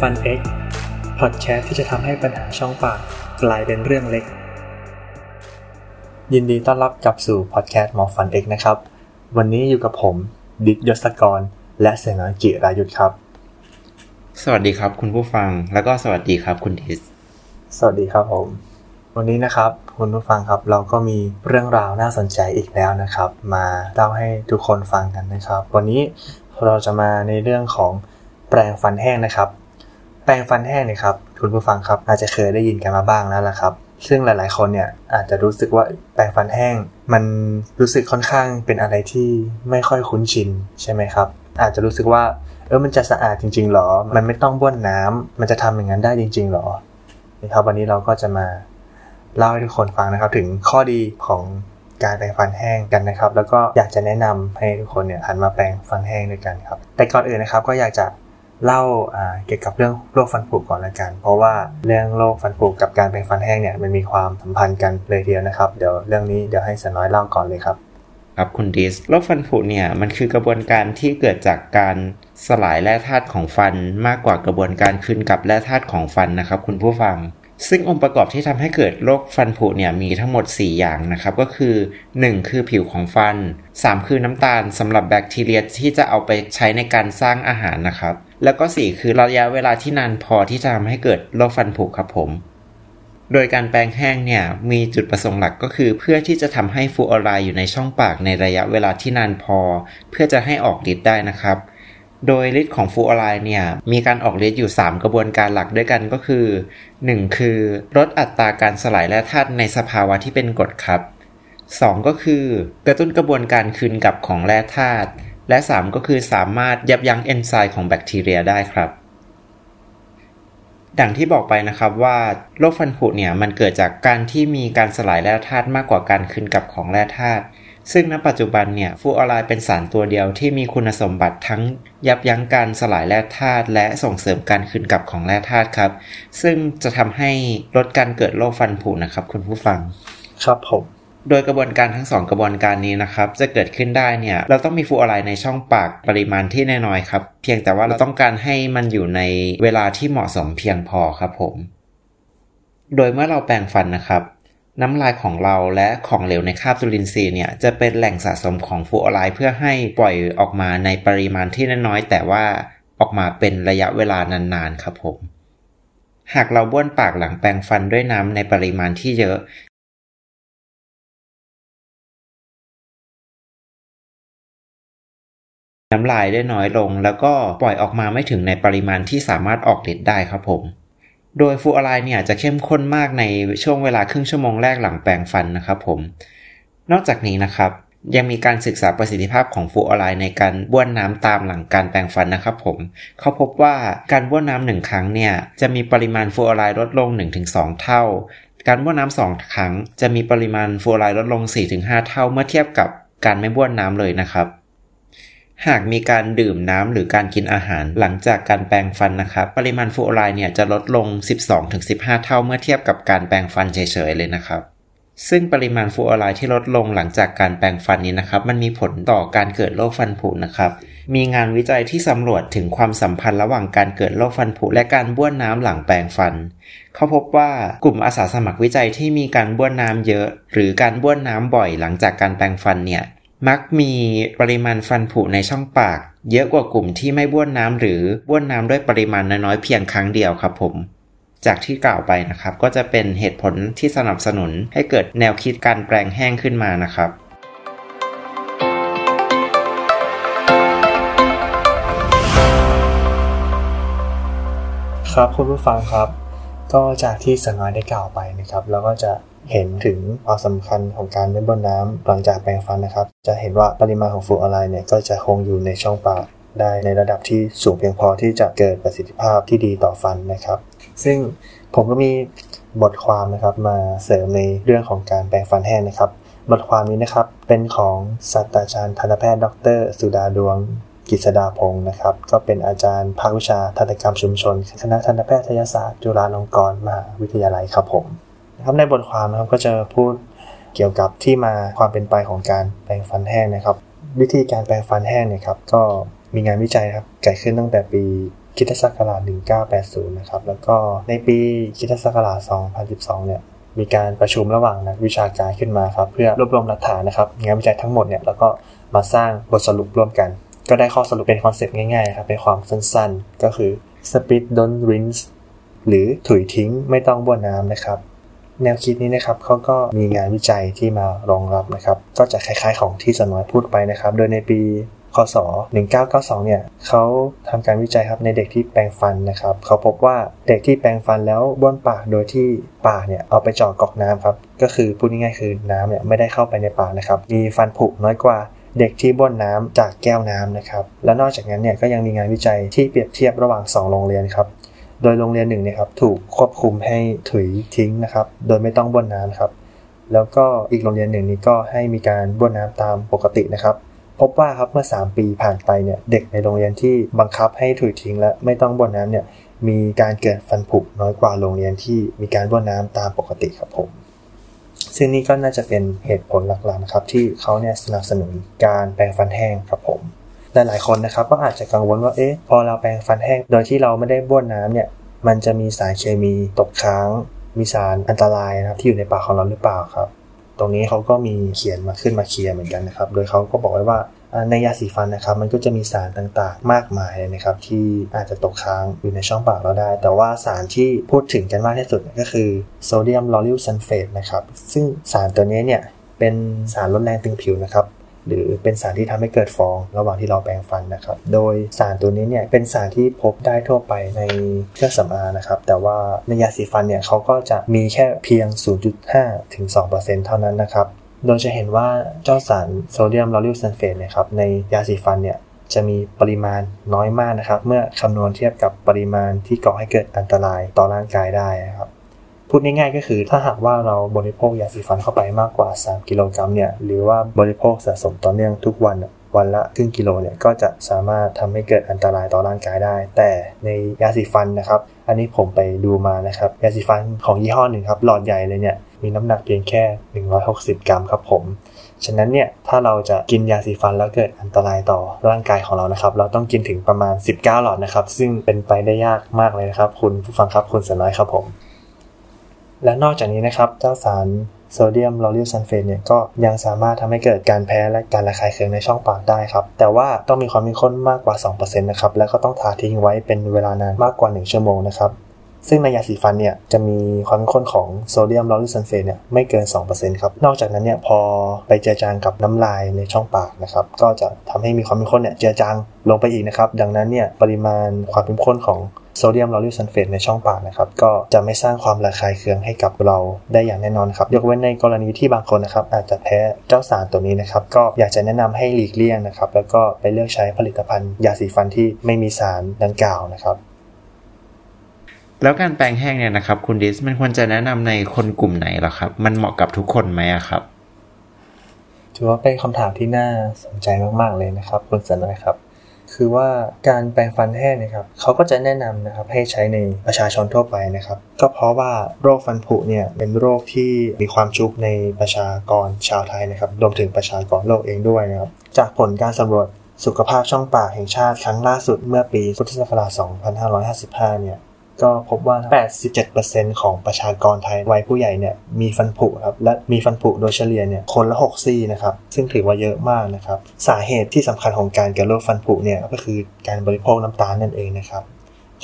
ฟัน X พอดแคสต์ที่จะทำให้ปัญหาช่องปากกลายเป็นเรื่องเล็ก ยินดีต้อนรับกลับสู่พอดแคสต์หมอฟัน X นะครับ วันนี้อยู่กับผมดิกยศกร และเสนาจิรายุทธครับ สวัสดีครับคุณผู้ฟังแล้วก็สวัสดีครับคุณดิสสวัสดีครับผม วันนี้นะครับคุณผู้ฟังครับเราก็มีเรื่องราวน่าสนใจอีกแล้วนะครับ มาเล่าให้ทุกคนฟังกันนะครับ วันนี้เราจะมาในเรื่องของแปรงฟันแห้งนะครับ แปรงฟันแห้งเนี่ยครับคุณผู้ฟังครับอาจจะเคยได้ยินกันมาบ้างแล้วละครับ ซึ่งหลาย ๆ คนเนี่ยอาจจะรู้สึกว่าแปรงฟันแห้ง มันรู้สึกค่อนข้างเป็นอะไรที่ไม่ค่อยคุ้นชินใช่ไหมครับ อาจจะรู้สึกว่าเออมันจะสะอาดจริง ๆ หรอ มันไม่ต้องบ้วนน้ำมันจะทำอย่างนั้นได้จริง ๆ หรอนะครับวันนี้เราก็จะมาเล่าให้ทุกคนฟังนะครับ ถึงข้อดีของการแปรงฟันแห้งกันนะครับ แล้วก็อยากจะแนะนำให้ทุกคนเนี่ยหันมาแปรงฟันแห้งด้วยกันครับ แต่ก่อนอื่นนะครับก็อยากจะ เล่าเกี่ยวกับเรื่องโรคฟันผุก่อนละกัน เพราะว่าเรื่องโรคฟันผุกับการแปรงฟันแห้งเนี่ยมันมีความสัมพันธ์กันเลยทีเดียวนะครับ เดี๋ยวเรื่องนี้เดี๋ยวให้สน้อยเล่าก่อนเลยครับครับคุณดิสโรคฟันผุเนี่ยมันคือกระบวนการที่เกิดจากการสลายแร่ธาตุของฟันมากกว่ากระบวนการคืนกลับแร่ธาตุของฟันนะครับ คุณผู้ฟัง ซึ่งองค์ประกอบที่ทำให้เกิดโรคฟันผุเนี่ยมีทั้งหมด 4 อย่างนะครับ ก็คือ 1 คือผิวของฟัน 3 คือน้ำตาลสำหรับแบคทีเรียที่จะเอาไปใช้ในการสร้างอาหารนะครับ แล้วก็ 4 คือระยะเวลาที่นานพอที่จะทำให้เกิดโรคฟันผุครับผม โดยการแปรงแห้งเนี่ยมีจุดประสงค์หลักก็คือ เพื่อที่จะทำให้ฟูออไรด์อยู่ในช่องปากในระยะเวลาที่นานพอ เพื่อจะให้ออกฤทธิ์ได้นะครับ โดยฤทธิ์ของฟูออไรด์เนี่ยมีการออกฤทธิ์อยู่ 3 กระบวนการหลักด้วยกันก็คือ 1. คือลดอัตราการสลายแร่ธาตุในสภาวะที่เป็นกรดครับ 2. ก็คือกระตุ้นกระบวนการคืนกลับของแร่ธาตุและ 3 ก็คือสามารถยับยั้งเอนไซม์ของแบคทีเรียได้ครับ ดังที่บอกไปนะครับว่าโรคฟันผุเนี่ยมันเกิดจากการที่มีการสลายแร่ธาตุมากกว่าการคืนกลับของแร่ธาตุ ซึ่งณปัจจุบันเนี่ยฟูออไรด์เป็นสารตัวเดียวที่มีคุณสมบัติทั้งยับยั้งการสลายแร่ธาตุและส่งเสริมการคืนกลับของแร่ธาตุครับ ซึ่งจะทำให้ลดการเกิดโรคฟันผุนะครับคุณผู้ฟัง ครับผมโดยกระบวนการทั้งสองกระบวนการนี้นะครับ จะเกิดขึ้นได้เนี่ย เราต้องมีฟูออไรในช่องปากปริมาณที่แน้อยๆครับ เพียงแต่ว่าเราต้องการให้มันอยู่ในเวลาที่เหมาะสมเพียงพอครับผม โดยเมื่อเราแปรงฟันนะครับ น้ำลายของเราและของเหลวในคราบจุลินทรีย์เนี่ยจะเป็นแหล่งสะสมของฟลูออไรด์เพื่อให้ปล่อยออกมาในปริมาณที่น้อยแต่ว่าออกมาเป็นระยะเวลานานๆครับผม หากเราบ้วนปากหลังแปรงฟันด้วยน้ำในปริมาณที่เยอะน้ำลายได้น้อยลง แล้วก็ปล่อยออกมาไม่ถึงในปริมาณที่สามารถออกฤทธิ์ได้ครับผม โดยฟูออไรด์เนี่ยจะเข้มข้นมากในช่วงเวลาครึ่งชั่วโมงแรกหลังแปรงฟันนะครับผม นอกจากนี้นะครับ ยังมีการศึกษาประสิทธิภาพของฟูออไรด์ในการบ้วนน้ำตามหลังการแปรงฟันนะครับผม เขาพบว่าการบ้วนน้ำหนึ่งครั้งเนี่ยจะมีปริมาณฟูออไรด์ลดลง 1-2 เท่า การบ้วนน้ำสองครั้ง จะมีปริมาณฟูออไรด์ลดลง 4-5 เท่า เมื่อเทียบกับการไม่บ้วนน้ำเลยนะครับ หากมีการดื่มน้ำหรือการกินอาหารหลังจากการแปรงฟันนะครับปริมาณฟลูออไรด์เนี่ยจะลดลง 12-15 เท่าเมื่อเทียบกับการแปรงฟันเฉยๆเลยนะครับซึ่งปริมาณฟลูออไรด์ที่ลดลงหลังจากการแปรงฟันนี้นะครับ มันมีผลต่อการเกิดโรคฟันผุนะครับ มีงานวิจัยที่สำรวจถึงความสัมพันธ์ระหว่างการเกิดโรคฟันผุและการบ้วนน้ำหลังแปรงฟัน เขาพบว่ากลุ่มอาสาสมัครวิจัยที่มีการบ้วนน้ำเยอะ หรือการบ้วนน้ำบ่อยหลังจากการแปรงฟันเนี่ย มักมีปริมาณฟันผุในช่องปาก เยอะกว่ากลุ่มที่ไม่บ้วนน้ำหรือบ้วนน้ำด้วยปริมาณน้อยเพียงครั้งเดียวครับผม จากที่กล่าวไปนะครับ ก็จะเป็นเหตุผลที่สนับสนุนให้เกิดแนวคิดการแปลงแห้งขึ้นมานะครับครับคุณผู้ฟังครับ ก็จากที่สน้อยได้กล่าวไปนะครับ เราก็จะ เห็นถึงความสำคัญของการไม่บ้วนน้ำหลังจากแปรงฟันนะครับ จะเห็นว่าปริมาณของฟลูออไรด์เนี่ยก็จะคงอยู่ในช่องปากได้ในระดับที่สูงเพียงพอที่จะเกิดประสิทธิภาพที่ดีต่อฟันนะครับ ซึ่งผมก็มีบทความนะครับมาเสริมในเรื่องของการแปรงฟันแห้งนะครับ บทความนี้นะครับเป็นของศาสตราจารย์ทันตแพทย์ ดร สุดาดวงกิษดาพงศ์นะครับ ก็เป็นอาจารย์ภาควิชาทันตกรรมชุมชน คณะทันตแพทยศาสตร์จุฬาลงกรณ์มหาวิทยาลัยครับผม ครับในบทความนะครับก็จะพูดเกี่ยวกับที่มาความเป็นไปของการแปรงฟันแห้งนะครับ วิธีการแปรงฟันแห้งเนี่ยครับก็มีงานวิจัยครับเกิดขึ้นตั้งแต่ปีคริสต์ศักราช1980 นะครับ แล้วก็ในปีคริสต์ศักราช2012 เนี่ย มีการประชุมระหว่างนักวิชาการขึ้นมาครับ เพื่อรวบรวมหลักฐานนะครับ งานวิจัยทั้งหมดเนี่ย แล้วก็มาสร้างบทสรุปร่วมกัน ก็ได้ข้อสรุปเป็นคอนเซ็ปต์ง่ายๆครับ เป็นความสั้นๆ ก็คือ spit don't rinse หรือถุยทิ้งไม่ต้องบ้วนน้ำนะครับ แนวคิดนี้นะครับเขาก็มีงานวิจัยที่มารองรับนะครับ ก็จะคล้ายๆของที่สนอยพูดไปนะครับ โดยในปีคศ1992 เนี่ยเขาทำการวิจัยครับในเด็กที่แปรงฟันนะครับเขาพบว่าเด็กที่แปรงฟันแล้วบ้วนปากโดยที่ปากเนี่ยเอาไปเจาะกอกน้ำครับก็คือพูดง่ายๆคือน้ำเนี่ยไม่ได้เข้าไปในปากนะครับมีฟันผุน้อยกว่าเด็กที่บ้วนน้ำจากแก้วน้ำนะครับ และนอกจากนั้นเนี่ยก็ยังมีงานวิจัยที่เปรียบเทียบระหว่าง 2 โรงเรียนครับ โดยโรงเรียนหนึ่งเนี่ยครับถูกควบคุมให้ถุยทิ้งนะครับ โดยไม่ต้องบ้วนน้ำครับ แล้วก็อีกโรงเรียนหนึ่งนี้ก็ให้มีการบ้วนน้ำตามปกตินะครับพบว่าครับเมื่อ 3 ปีผ่านไปเนี่ยเด็กในโรงเรียนที่บังคับให้ถุยทิ้งและไม่ต้องบ้วนน้ำเนี่ยมีการเกิดฟันผุน้อยกว่าโรงเรียนที่มีการบ้วนน้ำตามปกติครับผม ซึ่งนี่ก็น่าจะเป็นเหตุผลหลักๆนะครับที่เขาเนี่ยสนับสนุนการแปรงฟันแห้งครับผม หลายๆคนนะครับก็อาจจะกังวลว่าเอ๊ะพอเราแปรงฟันแห้งโดยที่เราไม่ได้บ้วนน้ำเนี่ยมันจะมีสารเคมีตกค้างมีสารอันตรายนะครับที่อยู่ในปากของเราหรือเปล่าครับ ตรงนี้เขาก็มีเขียนมาขึ้นมาเคลียร์เหมือนกันนะครับ โดยเขาก็บอกไว้ว่าในยาสีฟันนะครับ มันก็จะมีสารต่างๆ มากมายเลยนะครับ ที่อาจจะตกค้างอยู่ในช่องปากเราได้ แต่ว่าสารที่พูดถึงกันมากที่สุดก็คือโซเดียมลอริลซัลเฟตนะครับ ซึ่งสารตัวนี้เนี่ยเป็นสารลดแรงตึงผิวนะครับ หรือเป็นสารที่ทำให้เกิดฟอง ระหว่างที่เราแปรงฟันนะครับ โดยสารตัวนี้เนี่ยเป็นสารที่พบได้ทั่วไปในเครื่องสำอางนะครับ แต่ว่าในยาสีฟันเนี่ยเขาก็จะมีแค่เพียง 0.5 ถึง 2%เท่านั้นนะครับ โดยจะเห็นว่าเจ้าสารโซเดียมลอริลซัลเฟตนะครับในยาสีฟันเนี่ยจะมีปริมาณน้อยมากนะครับ เมื่อคำนวณเทียบกับปริมาณที่ก่อให้เกิดอันตรายต่อร่างกายได้นะครับ พูดง่ายๆก็คือถ้าหากว่าเราบริโภคยาสีฟันเข้าไปมากกว่า 3 กิโลกรัมเนี่ยหรือว่าบริโภคสะสมต่อเนื่องทุกวันวันละครึ่งกิโลเนี่ยก็จะสามารถทำให้เกิดอันตรายต่อร่างกายได้ แต่ในยาสีฟันนะครับ อันนี้ผมไปดูมานะครับยาสีฟันของยี่ห้อหนึ่งครับหลอดใหญ่เลยเนี่ยมีน้ำหนักเพียงแค่ 160 กรัมครับผมฉะนั้นเนี่ยถ้าเราจะกินยาสีฟันแล้วเกิดอันตรายต่อร่างกายของเรานะครับ เราต้องกินถึงประมาณ 19 หลอดนะครับ ซึ่งเป็นไปได้ยากมากเลยนะครับ คุณผู้ฟังครับคุณสน้อยครับผม และนอกจากนี้นะครับเจ้าสารโซเดียมลอริลซัลเฟตเนี่ยก็ยังสามารถทำให้เกิดการแพ้และการระคายเคืองในช่องปากได้ครับ แต่ว่าต้องมีความเข้มข้นมากกว่า 2%นะครับ แล้วก็ต้องทาทิ้งไว้เป็นเวลานานมากกว่า 1 ชั่วโมงนะครับ ซึ่งในยาสีฟันเนี่ยจะมีความเข้มข้นของโซเดียมลอริลซัลเฟตเนี่ยไม่เกิน 2%ครับ นอกจากนั้นเนี่ยพอไปเจือจางกับน้ำลายในช่องปากนะครับ ก็จะทำให้มีความเข้มข้นเนี่ยเจือจางลงไปอีกนะครับ ดังนั้นเนี่ยปริมาณความเข้มข้นของ โซเดียมลอริลซัลเฟตในช่องปากนะครับก็จะไม่สร้างความระคายเคืองให้กับเราได้อย่างแน่นอนครับยกเว้นในกรณีที่บางคนนะครับอาจจะแพ้เจ้าสารตัวนี้นะครับก็อยากจะแนะนำให้หลีกเลี่ยงนะครับแล้วก็ไปเลือกใช้ผลิตภัณฑ์ยาสีฟันที่ไม่มีสารดังกล่าวนะครับแล้วการแปรงแห้งเนี่ยนะครับคุณดิสมันควรจะแนะนำในคนกลุ่มไหนหรอครับ มันเหมาะกับทุกคนไหมครับถือว่าเป็นคำถามที่น่าสนใจมาก ๆ เลยนะครับ คุณสนอยครับ คือว่าการแปรงฟันแห้งนะครับเขาก็จะแนะนำนะครับให้ใช้ในประชาชนทั่วไปนะครับ ก็เพราะว่าโรคฟันผุเนี่ยเป็นโรคที่มีความชุกในประชากรชาวไทยนะครับรวมถึงประชากรโลกเองด้วยนะครับ จากผลการสำรวจสุขภาพช่องปากแห่งชาติครั้งล่าสุดเมื่อปีพุทธศักราช 2555 เนี่ย ก็พบว่า 87%ของประชากรไทยวัยผู้ใหญ่เนี่ยมีฟันผุครับและมีฟันผุโดยเฉลี่ยเนี่ยคนละ6ซี่นะครับซึ่งถือว่าเยอะมากนะครับสาเหตุที่สำคัญของการเกิดโรคฟันผุเนี่ยก็คือการบริโภคน้ำตาลนั่นเองนะครับ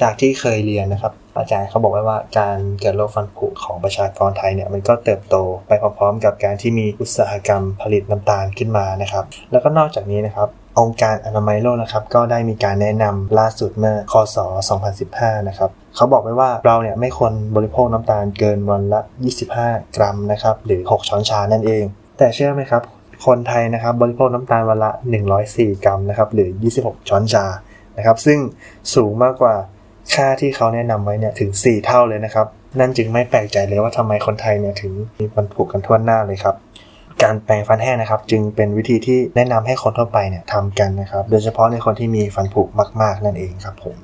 จากที่เคยเรียนนะครับ อาจารย์เขาบอกไว้ว่าการเกิดโรคฟันผุของประชากรไทยเนี่ยมันก็เติบโตไปพร้อมๆ กับการที่มีอุตสาหกรรมผลิตน้ำตาลขึ้นมานะครับ แล้วก็นอกจากนี้นะครับองค์การอนามัยโลกนะครับ ก็ได้มีการแนะนำล่าสุดเมื่อคศ 2015 นะครับ เขาบอกไว้ว่าเราเนี่ยไม่ควรบริโภคน้ำตาลเกินวันละ 25 กรัมนะครับหรือ 6 ช้อนชานั่นเอง แต่เชื่อไหมครับ คนไทยนะครับบริโภคน้ำตาลวันละ 104 กรัมนะครับหรือ 26 ช้อนชานะครับซึ่งสูงมากกว่าค่าที่เขาแนะนำไว้เนี่ยถึง 4 เท่าเลยนะครับ นั่นจึงไม่แปลกใจเลยว่าทำไมคนไทยเนี่ยถึงมีฟันผุกันทั่วหน้าเลยครับการแปรงฟันแห้งนะครับ จึงเป็นวิธีที่แนะนำให้คนทั่วไปเนี่ยทำกันนะครับ โดยเฉพาะในคนที่มีฟันผุมาก ๆ นั่นเองครับผม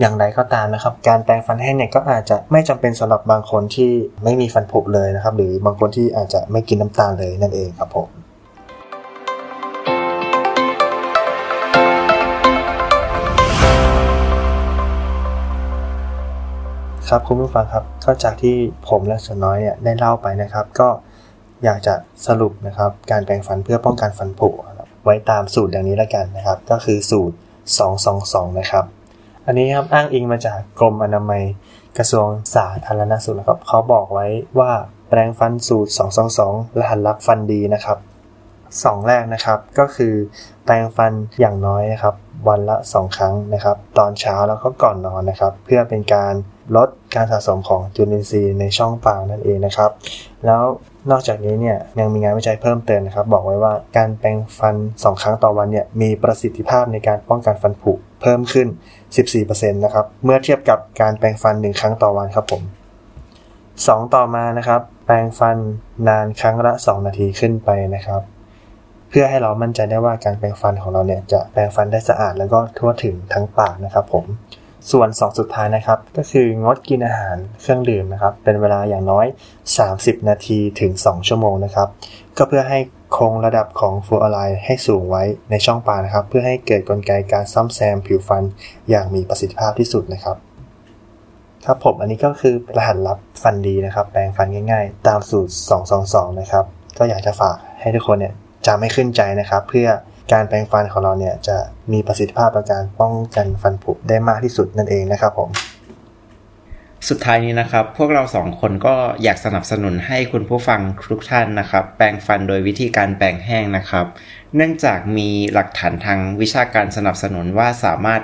อย่างไรก็ตามนะครับ การแปรงฟันแห้งเนี่ยก็อาจจะไม่จำเป็นสำหรับบางคนที่ไม่มีฟันผุเลยนะครับ หรือบางคนที่อาจจะไม่กินน้ำตาลเลยนั่นเองครับผมครับคุณผู้ฟังครับก็จากที่ผมและสน้อยเนี่ยได้เล่าไปนะครับ ก็อยากจะสรุปนะครับ การแปรงฟันเพื่อป้องกันฟันผุไว้ตามสูตรอย่างนี้ล้วกันนะครับ ก็คือสูตร 222 นะครับ อันนี้ครับอ้างอิงมาจากกรมอนามัยกระทรวงสาธารณสุขนะครับเขาบอกไว้ว่าแปรงฟันสูตร 222 รหัสลับฟันดีนะครับสองแรกนะครับก็คือแปรงฟันอย่างน้อยนะครับ วันละ 2 ครั้งนะครับ ตอนเช้าแล้วก็ก่อนนอนนะครับ เพื่อเป็นการลดการสะสมของจุลินทรีย์ในช่องปากนั่นเองนะครับ แล้ว นอกจากนี้เนี่ยยังมีงานวิจัยเพิ่มเติมนะครับ บอกไว้ว่าการแปรงฟัน 2 ครั้งต่อวันเนี่ยมีประสิทธิภาพในการป้องกันฟันผุเพิ่มขึ้น 14%นะครับเมื่อเทียบกับการแปรงฟัน 1 ครั้งต่อวันครับผม 2 ต่อมานะครับ แปรงฟันนานครั้งละ 2 นาทีขึ้นไปนะครับ เพื่อให้เรามั่นใจได้ว่าการแปรงฟันของเราเนี่ยจะแปรงฟันได้สะอาดแล้วก็ทั่วถึงทั้งปากนะครับผม ส่วน 2 สุดท้ายนะครับ ก็คืองดกินอาหารเครื่องดื่มนะครับ เป็นเวลาอย่างน้อย 30 นาทีถึง 2 ชั่วโมงนะครับ ก็เพื่อให้คงระดับของฟลูออไรด์ให้สูงไว้ในช่องปากนะครับ เพื่อให้เกิดกลไกการซ่อมแซมผิวฟันอย่างมีประสิทธิภาพที่สุดนะครับ ครับผมอันนี้ก็คือรหัสลับฟันดีนะครับ แปรงฟันง่าย ๆ ตามสูตร 222 นะครับ ก็อยากจะฝากให้ทุกคนเนี่ยจำไม่ขึ้นใจนะครับ เพื่อ การแปรงฟันของเราเนี่ยจะมีประสิทธิภาพในการป้องกันฟันผุได้มากที่สุดนั่นเองนะครับผมสุดท้ายนี้นะครับ พวกเราสองคนก็อยากสนับสนุนให้คุณผู้ฟังทุกท่านนะครับ แปรงฟันโดยวิธีการแปรงแห้งนะครับ เนื่องจากมีหลักฐานทางวิชาการสนับสนุนว่าสามารถ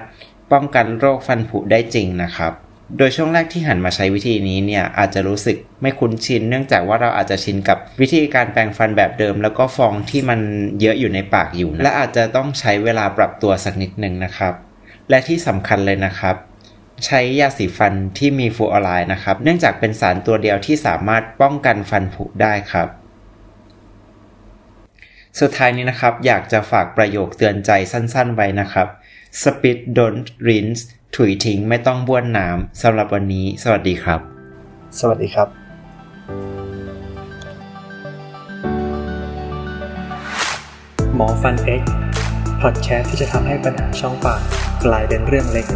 ป้องกันโรคฟันผุได้จริงนะครับ โดยช่วงแรกที่หันมาใช้วิธีนี้เนี่ยอาจจะรู้สึกไม่คุ้นชิน เนื่องจากว่าเราอาจจะชินกับวิธีการแปรงฟันแบบเดิม แล้วก็ฟองที่มันเยอะอยู่ในปากอยู่และอาจจะต้องใช้เวลาปรับตัวสักนิดหนึ่งนะครับ และที่สำคัญเลยนะครับ ใช้ยาสีฟันที่มีฟูออไรด์นะครับ เนื่องจากเป็นสารตัวเดียวที่สามารถป้องกันฟันผุได้ครับสุดท้ายนี้นะครับ อยากจะฝากประโยคเตือนใจสั้นๆไว้นะครับ Spit don't rinse ถุยทิ้งไม่ต้องบ้วนน้ำสำหรับวันนี้ สวัสดีครับ สวัสดีครับ หมอฟันเอ็กพอดแคสต์ที่จะทำให้ปัญหาช่องปากกลายเป็นเรื่องเล็ก